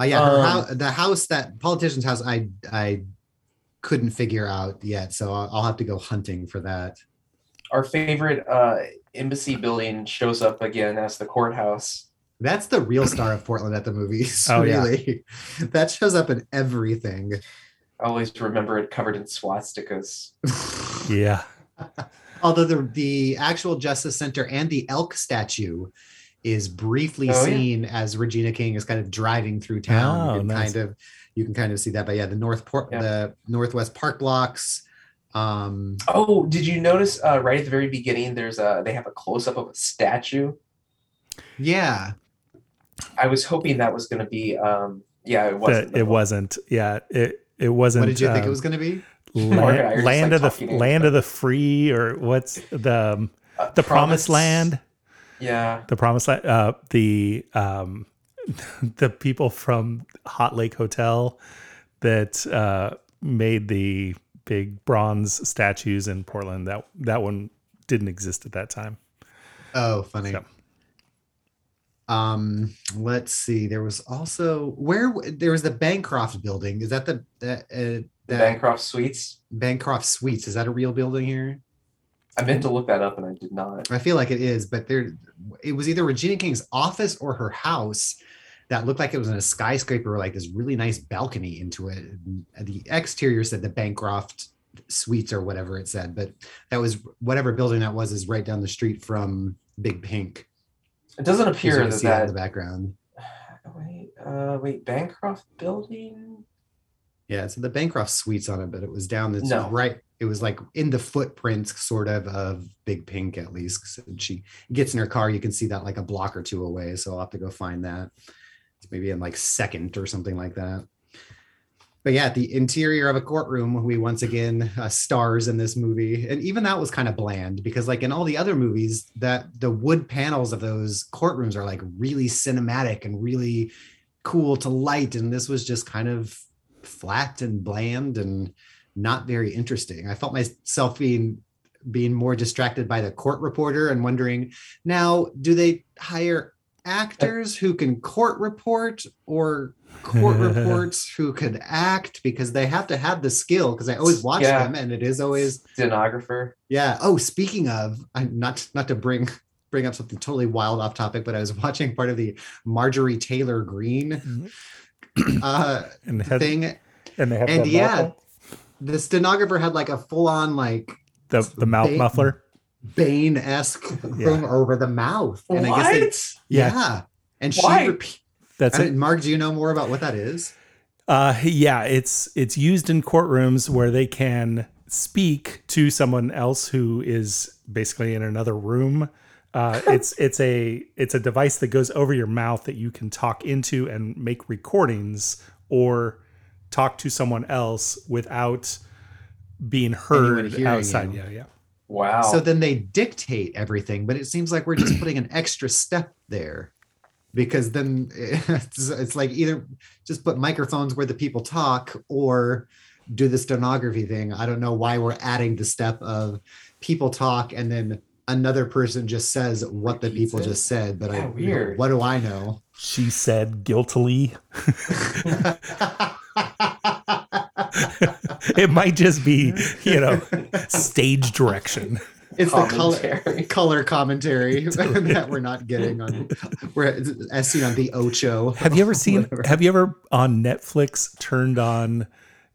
Uh, yeah, Um, hou- the house that politician's house. I I couldn't figure out yet, so I'll, I'll have to go hunting for that. Our favorite uh, embassy building shows up again as the courthouse. That's the real star of Portland at the movies. Oh, yeah. really, that shows up in everything. I always remember it covered in swastikas. yeah, Although the the actual Justice Center and the elk statue is briefly Oh, yeah. seen as Regina King is kind of driving through town. Oh, you can nice. kind of you can kind of see that. But yeah, the North Port, Yeah. the Northwest Park blocks. Um, Oh, did you notice uh, right at the very beginning? There's a they have a close up of a statue. yeah, I was hoping that was going to be. Um, yeah, it wasn't. But it wasn't. Yeah, it it wasn't. what did you think um, it was going to be? Morgan and I land, land like, of the land it, of the free or what's the um, Uh, the promised Promise- land Yeah, the promised land uh the um the people from hot lake hotel that uh made the big bronze statues in portland that that one didn't exist at that time Oh, funny. So- Um, let's see. There was also where there was the Bancroft building. Is that the that uh, the that Bancroft Suites. Bancroft Suites? Is that a real building here? I meant to look that up and I did not. I feel like it is, but there it was either Regina King's office or her house that looked like it was in a skyscraper with like this really nice balcony into it. The exterior said the Bancroft Suites or whatever it said, but that was whatever building that was is right down the street from Big Pink. It doesn't appear that that in the background. Wait, uh, wait, Bancroft Building. Yeah, so the Bancroft suites on it, but it was down this No. right. It was like in the footprints, sort of, of Big Pink at least. So she gets in her car, you can see that like a block or two away. So I'll have to go find that. It's maybe in like second or something like that. But yeah, the interior of a courtroom, we once again uh, stars in this movie, and even that was kind of bland because, like in all the other movies, that the wood panels of those courtrooms are like really cinematic and really cool to light, and this was just kind of flat and bland and not very interesting. I felt myself being being more distracted by the court reporter and wondering now do they hire actors who can court report or court reports who could act because they have to have the skill because I always watch Yeah. them and it is always Stenographer. yeah. Oh, speaking of, I'm not not to bring bring up something totally wild off topic, but I was watching part of the Marjorie Taylor Greene mm-hmm. Uh and had, thing. and they had and that yeah, muffle, The stenographer had like a full on like the the mouth Ba- muffler. Bane esque Yeah. thing over the mouth. And I what? guess they, Yeah. yeah. And she Why? repeat, That's I it. Mark, do you know more about what that is? Uh, yeah, it's it's used in courtrooms where they can speak to someone else who is basically in another room. Uh, it's it's a it's a device that goes over your mouth that you can talk into and make recordings or talk to someone else without being heard outside. you. Yeah, yeah. Wow. So then they dictate everything, but it seems like we're just putting an extra step there because then it's, it's like either just put microphones where the people talk or do the stenography thing. I don't know why we're adding the step of people talk and then another person just says what the people just said, but I weird. what do I know? She said guiltily. It might just be, you know, stage direction. it's the color Commentary. color commentary that we're not getting on we're as seen on the Ocho. Have you ever seen? Whatever. Have you ever on Netflix turned on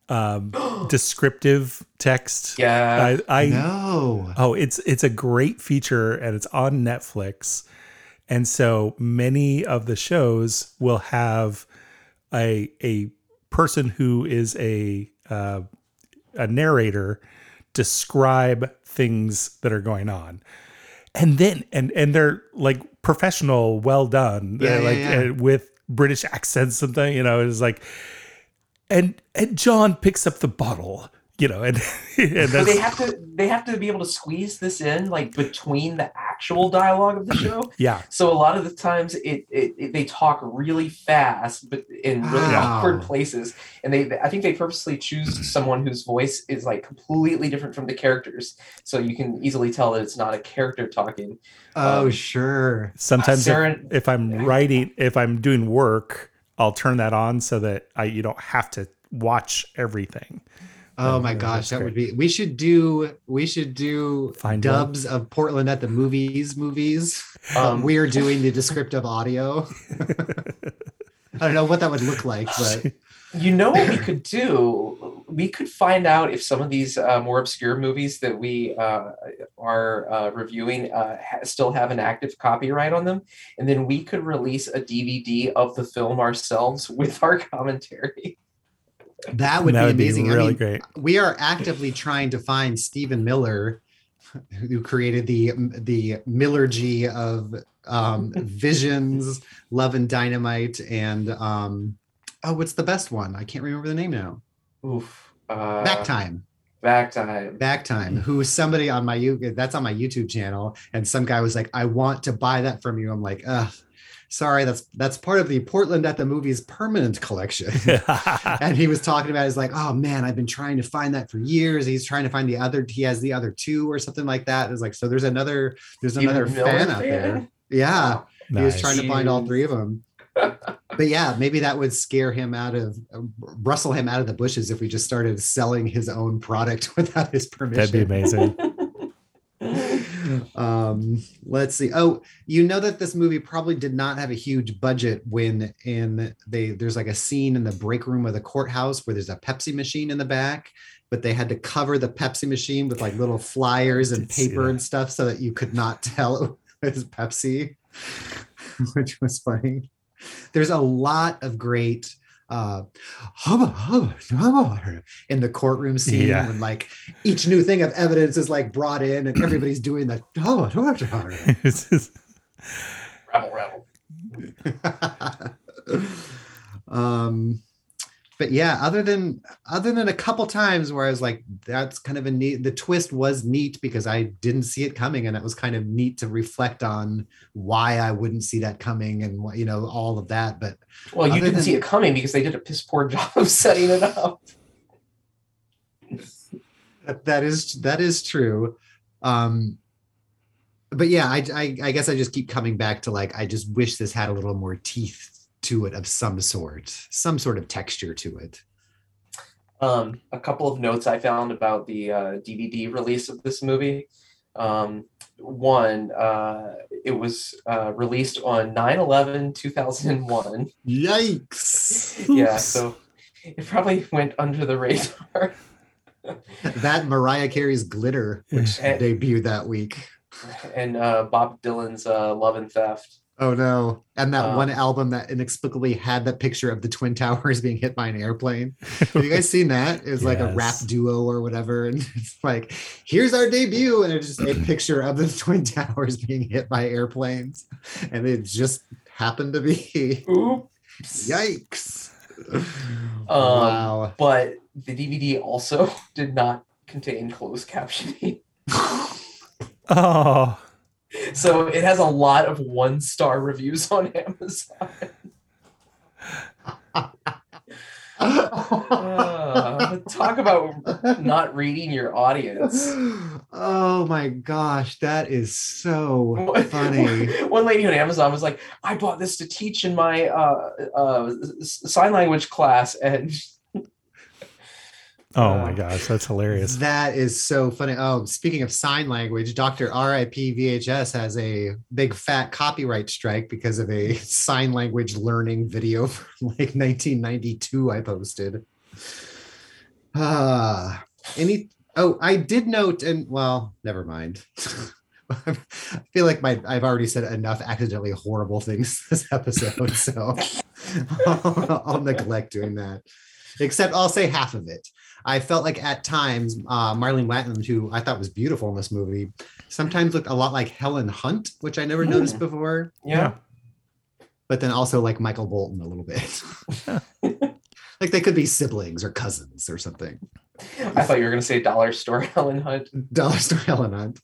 um, descriptive text? yeah. I, I no. oh, it's it's a great feature and it's on Netflix, and so many of the shows will have a a person who is a uh, a narrator describe things that are going on and then and and they're like professional well done Yeah, They're yeah, like yeah. uh, with british accents something you know it's like and and john picks up the bottle you know and and But that's they have to they have to be able to squeeze this in like between the actual dialogue of the show. yeah So a lot of the times it, it, it they talk really fast but in really Wow. awkward places. And they I think they purposely choose someone whose voice is like completely different from the characters. So you can easily tell that it's not a character talking. Oh, Um, sure. sometimes if- Sarah- if, i'm writing if i'm doing work i'll turn that on so that i you don't have to watch everything Oh Yeah, my gosh, that's that would be. We should do. We should do Find dubs of Portland at the movies. Movies. Um, we are doing the descriptive audio. I don't know what that would look like, but You know what we could do? We could find out if some of these uh, more obscure movies that we uh, are uh, reviewing uh, ha- still have an active copyright on them, and then we could release a DVD of the film ourselves with our commentary. that would that be would amazing. be I really mean, great we are actively trying to find Stephen Miller, who created the the Millergy of um, Visions, Love and Dynamite, and um, oh, what's the best one? I can't remember the name now. Oof. Uh, Back time. Back time. back time who somebody on my you that's on my youtube channel and some guy was like i want to buy that from you i'm like uh sorry that's that's part of the portland at the movies permanent collection and he was talking about he's like oh man i've been trying to find that for years he's trying to find the other he has the other two or something like that it's like so there's another there's another Miller fan out there fan? yeah he was trying to find all three of them but yeah maybe that would scare him out of rustle him out of the bushes if we just started selling his own product without his permission. That'd be amazing. Um let's see. Oh you know that this movie probably did not have a huge budget when in they there's like a scene in the break room of the courthouse where there's a pepsi machine in the back but they had to cover the pepsi machine with like little flyers and paper and stuff so that you could not tell it was pepsi which was funny. There's a lot of great uh hubba, hubba, hubba, in the courtroom scene Yeah. when like each new thing of evidence is like brought in and everybody's doing the hubba, hubba, hubba. It's just- Rebel, rebel. um but yeah other than other than a couple times where i was like that's kind of a neat the twist was neat because i didn't see it coming and it was kind of neat to reflect on why i wouldn't see that coming and what you know all of that but Well, you didn't than- see it coming because they did a piss poor job of setting it up. that- that is that is true um but yeah I, I i guess i just keep coming back to like i just wish this had a little more teeth to it of some sort some sort of texture to it Um, a couple of notes I found about the uh, DVD release of this movie. Um, one, uh, it was uh, released on 9 11 2001. yikes Yeah, so it probably went under the radar. that Mariah Carey's "Glitter," which Eh. debuted that week. and uh, Bob Dylan's uh, Love and Theft. Oh no! And that Um, one album that inexplicably had that picture of the twin towers being hit by an airplane. Have you guys seen that? It was like a rap duo or whatever, and it's like, "Here's our debut," and it's just a picture of the twin towers being hit by airplanes, and it just happened to be. Oops. Yikes! Um, wow. But the DVD also did not contain closed captioning. oh, So it has a lot of one star reviews on Amazon. Uh, talk about not reading your audience. Oh my gosh, that is so funny. One lady on Amazon was like, "I bought this to teach in my uh, uh, sign language class," and oh my Uh, gosh, that's hilarious. That is so funny. Oh, speaking of sign language, Dr. RIP VHS has a big fat copyright strike because of a sign language learning video from like 1992 I posted. Ah, any oh, I did note and well, never mind. I feel like my I've already said enough accidentally horrible things this episode, so I'll, I'll neglect doing that. Except I'll say half of it. I felt like at times uh, Marlene Matlin, who I thought was beautiful in this movie, sometimes looked a lot like Helen Hunt, which I never Hmm. noticed before. yeah, But then also like Michael Bolton a little bit. like they could be siblings or cousins or something. I thought you were going to say Dollar Store Helen Hunt. Dollar store Helen Hunt.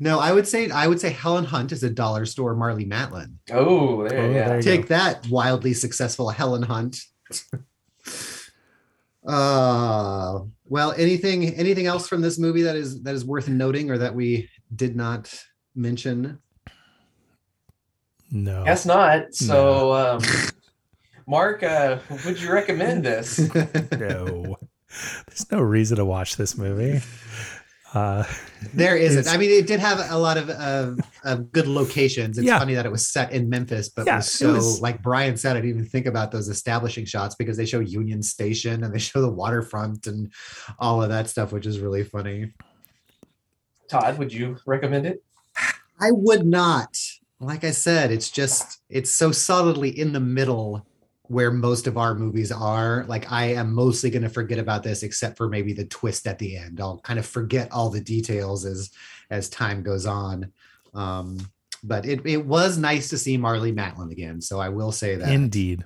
No, I would say I would say Helen Hunt is a dollar store Marlee Matlin. Oh, there, Oh, yeah. there you Take go. that, wildly successful Helen Hunt. Uh well anything anything else from this movie that is that is worth noting or that we did not mention No. Guess not. So, um, Mark, uh, would you recommend this? no. There's no reason to watch this movie. Uh, there isn't i mean it did have a lot of of, of good locations it's Yeah. funny that it was set in memphis but Yeah, was it so was- like brian said i didn't even think about those establishing shots because they show union station and they show the waterfront and all of that stuff which is really funny Todd, would you recommend it? I would not. Like I said, it's just it's so solidly in the middle where most of our movies are. Like I am mostly going to forget about this except for maybe the twist at the end. I'll kind of forget all the details as as time goes on. Um but it, it was nice to see Marlee Matlin again. So I will say that indeed.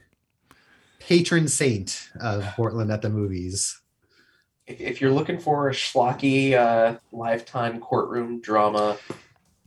patron saint of Portland at the movies. If, if you're looking for a schlocky uh, lifetime courtroom drama,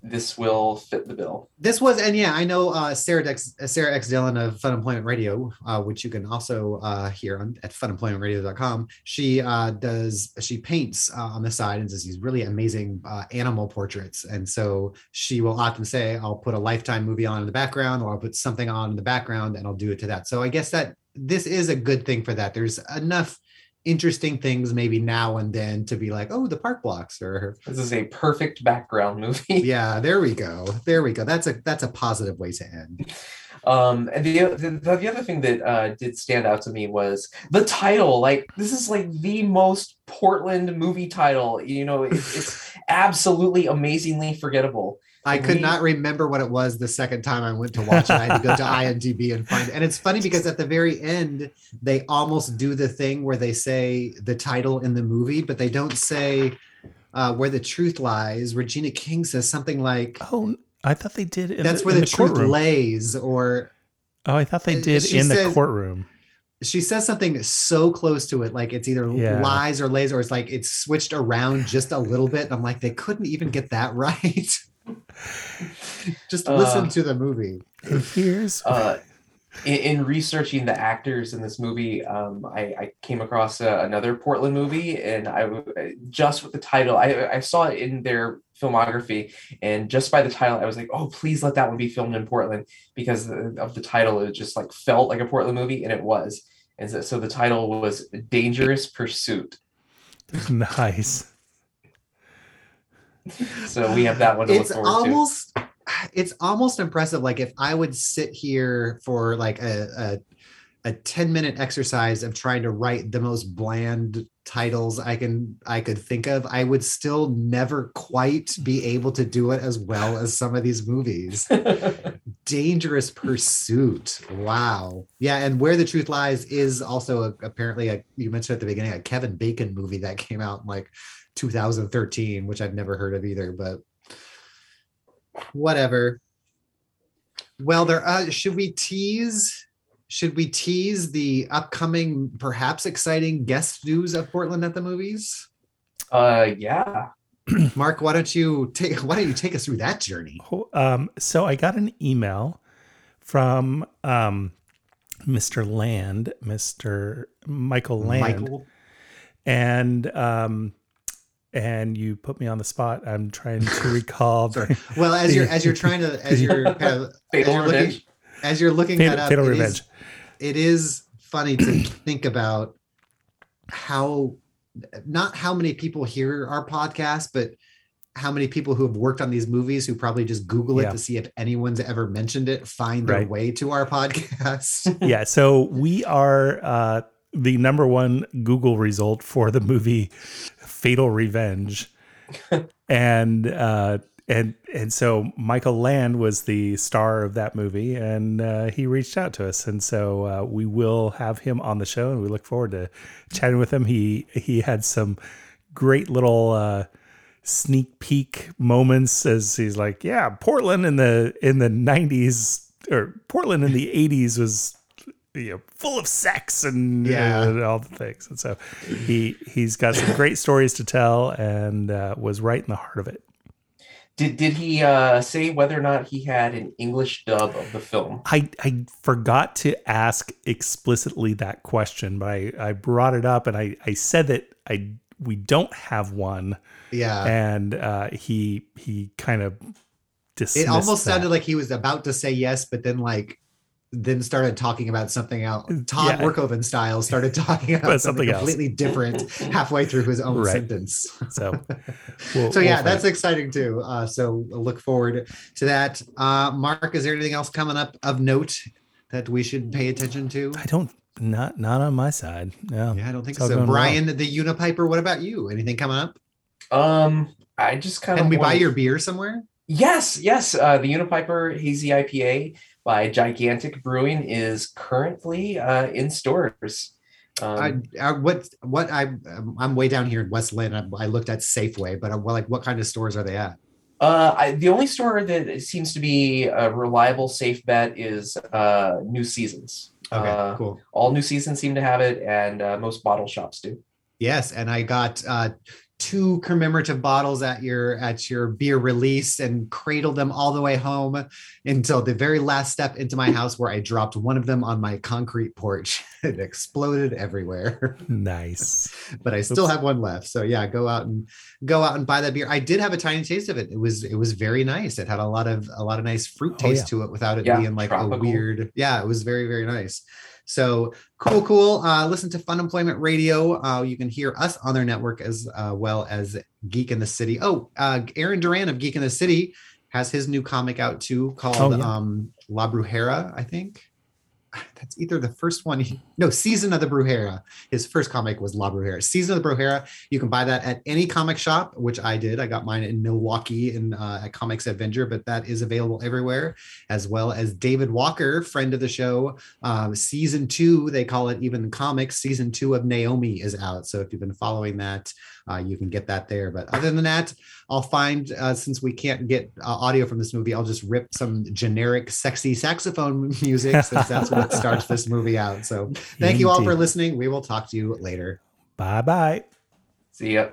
this will fit the bill. this was and yeah i know uh sarah Dex, uh, sarah x dillon of fun employment radio uh which you can also uh hear on at funemploymentradio.com she uh does she paints uh, on the side and does these really amazing animal portraits. And so she will often say i'll put a lifetime movie on in the background or i'll put something on in the background and i'll do it to that. So i guess that this is a good thing for that. There's enough interesting things maybe now and then to be like oh the park blocks or This is a perfect background movie. yeah there we go there we go that's a that's a positive way to end Um, and the, the the other thing that uh, did stand out to me was the title. Like this is like the most Portland movie title. You know, it, it's absolutely amazingly forgettable. I could not remember what it was the second time I went to watch it. I had to go to IMDb and find it. And it's funny because at the very end, they almost do the thing where they say the title in the movie, but they don't say uh, where the truth lies. Regina King says something like, Oh, I thought they did. In that's the, where in the, truth courtroom. lays, or Oh, I thought they Uh, did in the courtroom. she says something so close to it, like it's either Yeah. lies or lays, or it's like it's switched around just a little bit. I'm like, they couldn't even get that right. just listen Uh, to the movie. Here's uh, in, in researching the actors in this movie, um, I, I came across uh, another Portland movie, and I just with the title, I, I saw it in their filmography, and just by the title, I was like, "Oh, please let that one be filmed in Portland," because of the title. It just like felt like a Portland movie, and it was. And so, so the title was "Dangerous Pursuit." nice. So we have that one to it's look forward almost it's almost impressive like if i would sit here for like a, a a 10 minute exercise of trying to write the most bland titles i can i could think of i would still never quite be able to do it as well as some of these movies. Dangerous pursuit. Wow. Yeah and where the truth lies is also a, apparently a, you mentioned at the beginning a kevin bacon movie that came out like 2013 which i've never heard of either but whatever well there uh should we tease should we tease the upcoming perhaps exciting guest news of portland at the movies uh, yeah. mark why don't you take why don't you take us through that journey Um, so I got an email from um, Mr. Land, Mr. Michael Land, michael and um, and you put me on the spot. I'm trying to recall. Sorry. well as you're as you're trying to as you're kind of as you're looking, as you're looking Fatal, that up, Fatal it is- Revenge. it is funny to think about how not how many people hear our podcast, but how many people who have worked on these movies who probably just Google it Yeah. to see if anyone's ever mentioned it find their Right. way to our podcast. yeah, so we are uh, the number one Google result for the movie Fatal Revenge, and uh, and and so Michael Land was the star of that movie, and uh, he reached out to us, and so uh, we will have him on the show, and we look forward to chatting with him. He he had some great little. Uh, sneak peek moments as he's like yeah portland in the in the 90s or portland in the 80s was you know full of sex and, Yeah. and all the things and so he he's got some great stories to tell and uh, was right in the heart of it Did did he uh, say whether or not he had an English dub of the film? I, I forgot to ask explicitly that question, but I, I brought it up and I, I said that I we don't have one, yeah. and uh, he he kind of dismissed It almost that. sounded like he was about to say yes, but then like then started talking about something else. Todd Yeah. Workoven style started talking about About something, something else. completely different halfway through his own Right. sentence. so. we'll- so yeah, we'll that's exciting too. Uh, so look forward to that. Uh, Mark, is there anything else coming up of note that we should pay attention to? I don't not not on my side. No. Yeah, I don't think It's so. going well. Brian, the Unipiper. What about you? Anything coming up? Um, I just kind of Can we buy your beer somewhere? Yes, yes. Uh, the Unipiper Hazy IPA by Gigantic Brewing is currently uh, in stores. Um, I, I, what what I I'm way down here in West Linn. I, I looked at Safeway, but I, well, like what kind of stores are they at? uh, I, the only store that seems to be a reliable, safe bet is uh, New Seasons. Okay, Uh, cool. All New Seasons seem to have it, and uh, most bottle shops do. Yes, and I got uh, two commemorative bottles at your at your beer release and cradled them all the way home until the very last step into my house where I dropped one of them on my concrete porch. it exploded everywhere, Nice. but I still Oops. have one left. So yeah, go out and go out and buy that beer. I did have a tiny taste of it. It was it was very nice. It had a lot of a lot of nice fruit Oh, taste yeah. to it without it Yeah, being like tropical. a weird. Yeah, it was very very nice. So cool, cool. Uh, listen to Fun Employment Radio. Uh, you can hear us on their network as uh, well as Geek in the City. Oh, uh, Aaron Duran of Geek in the City has his new comic out too called Oh, yeah. um, La Brujera, I think. that's either the first one. No, Season of the Brujeria. His first comic was La Brujeria. Season of the Brujeria. You can buy that at any comic shop, which I did. I got mine in Milwaukee in uh, at Comics Avenger, but that is available everywhere, as well as David Walker, friend of the show. Um, season two, they call it even comics. Season two of Naomi is out. So if you've been following that, uh, you can get that there. But other than that, I'll find uh, since we can't get uh, audio from this movie, I'll just rip some generic sexy saxophone music since that's what starts this movie out. So thank you all for listening. We will talk to you later. Bye bye. See ya.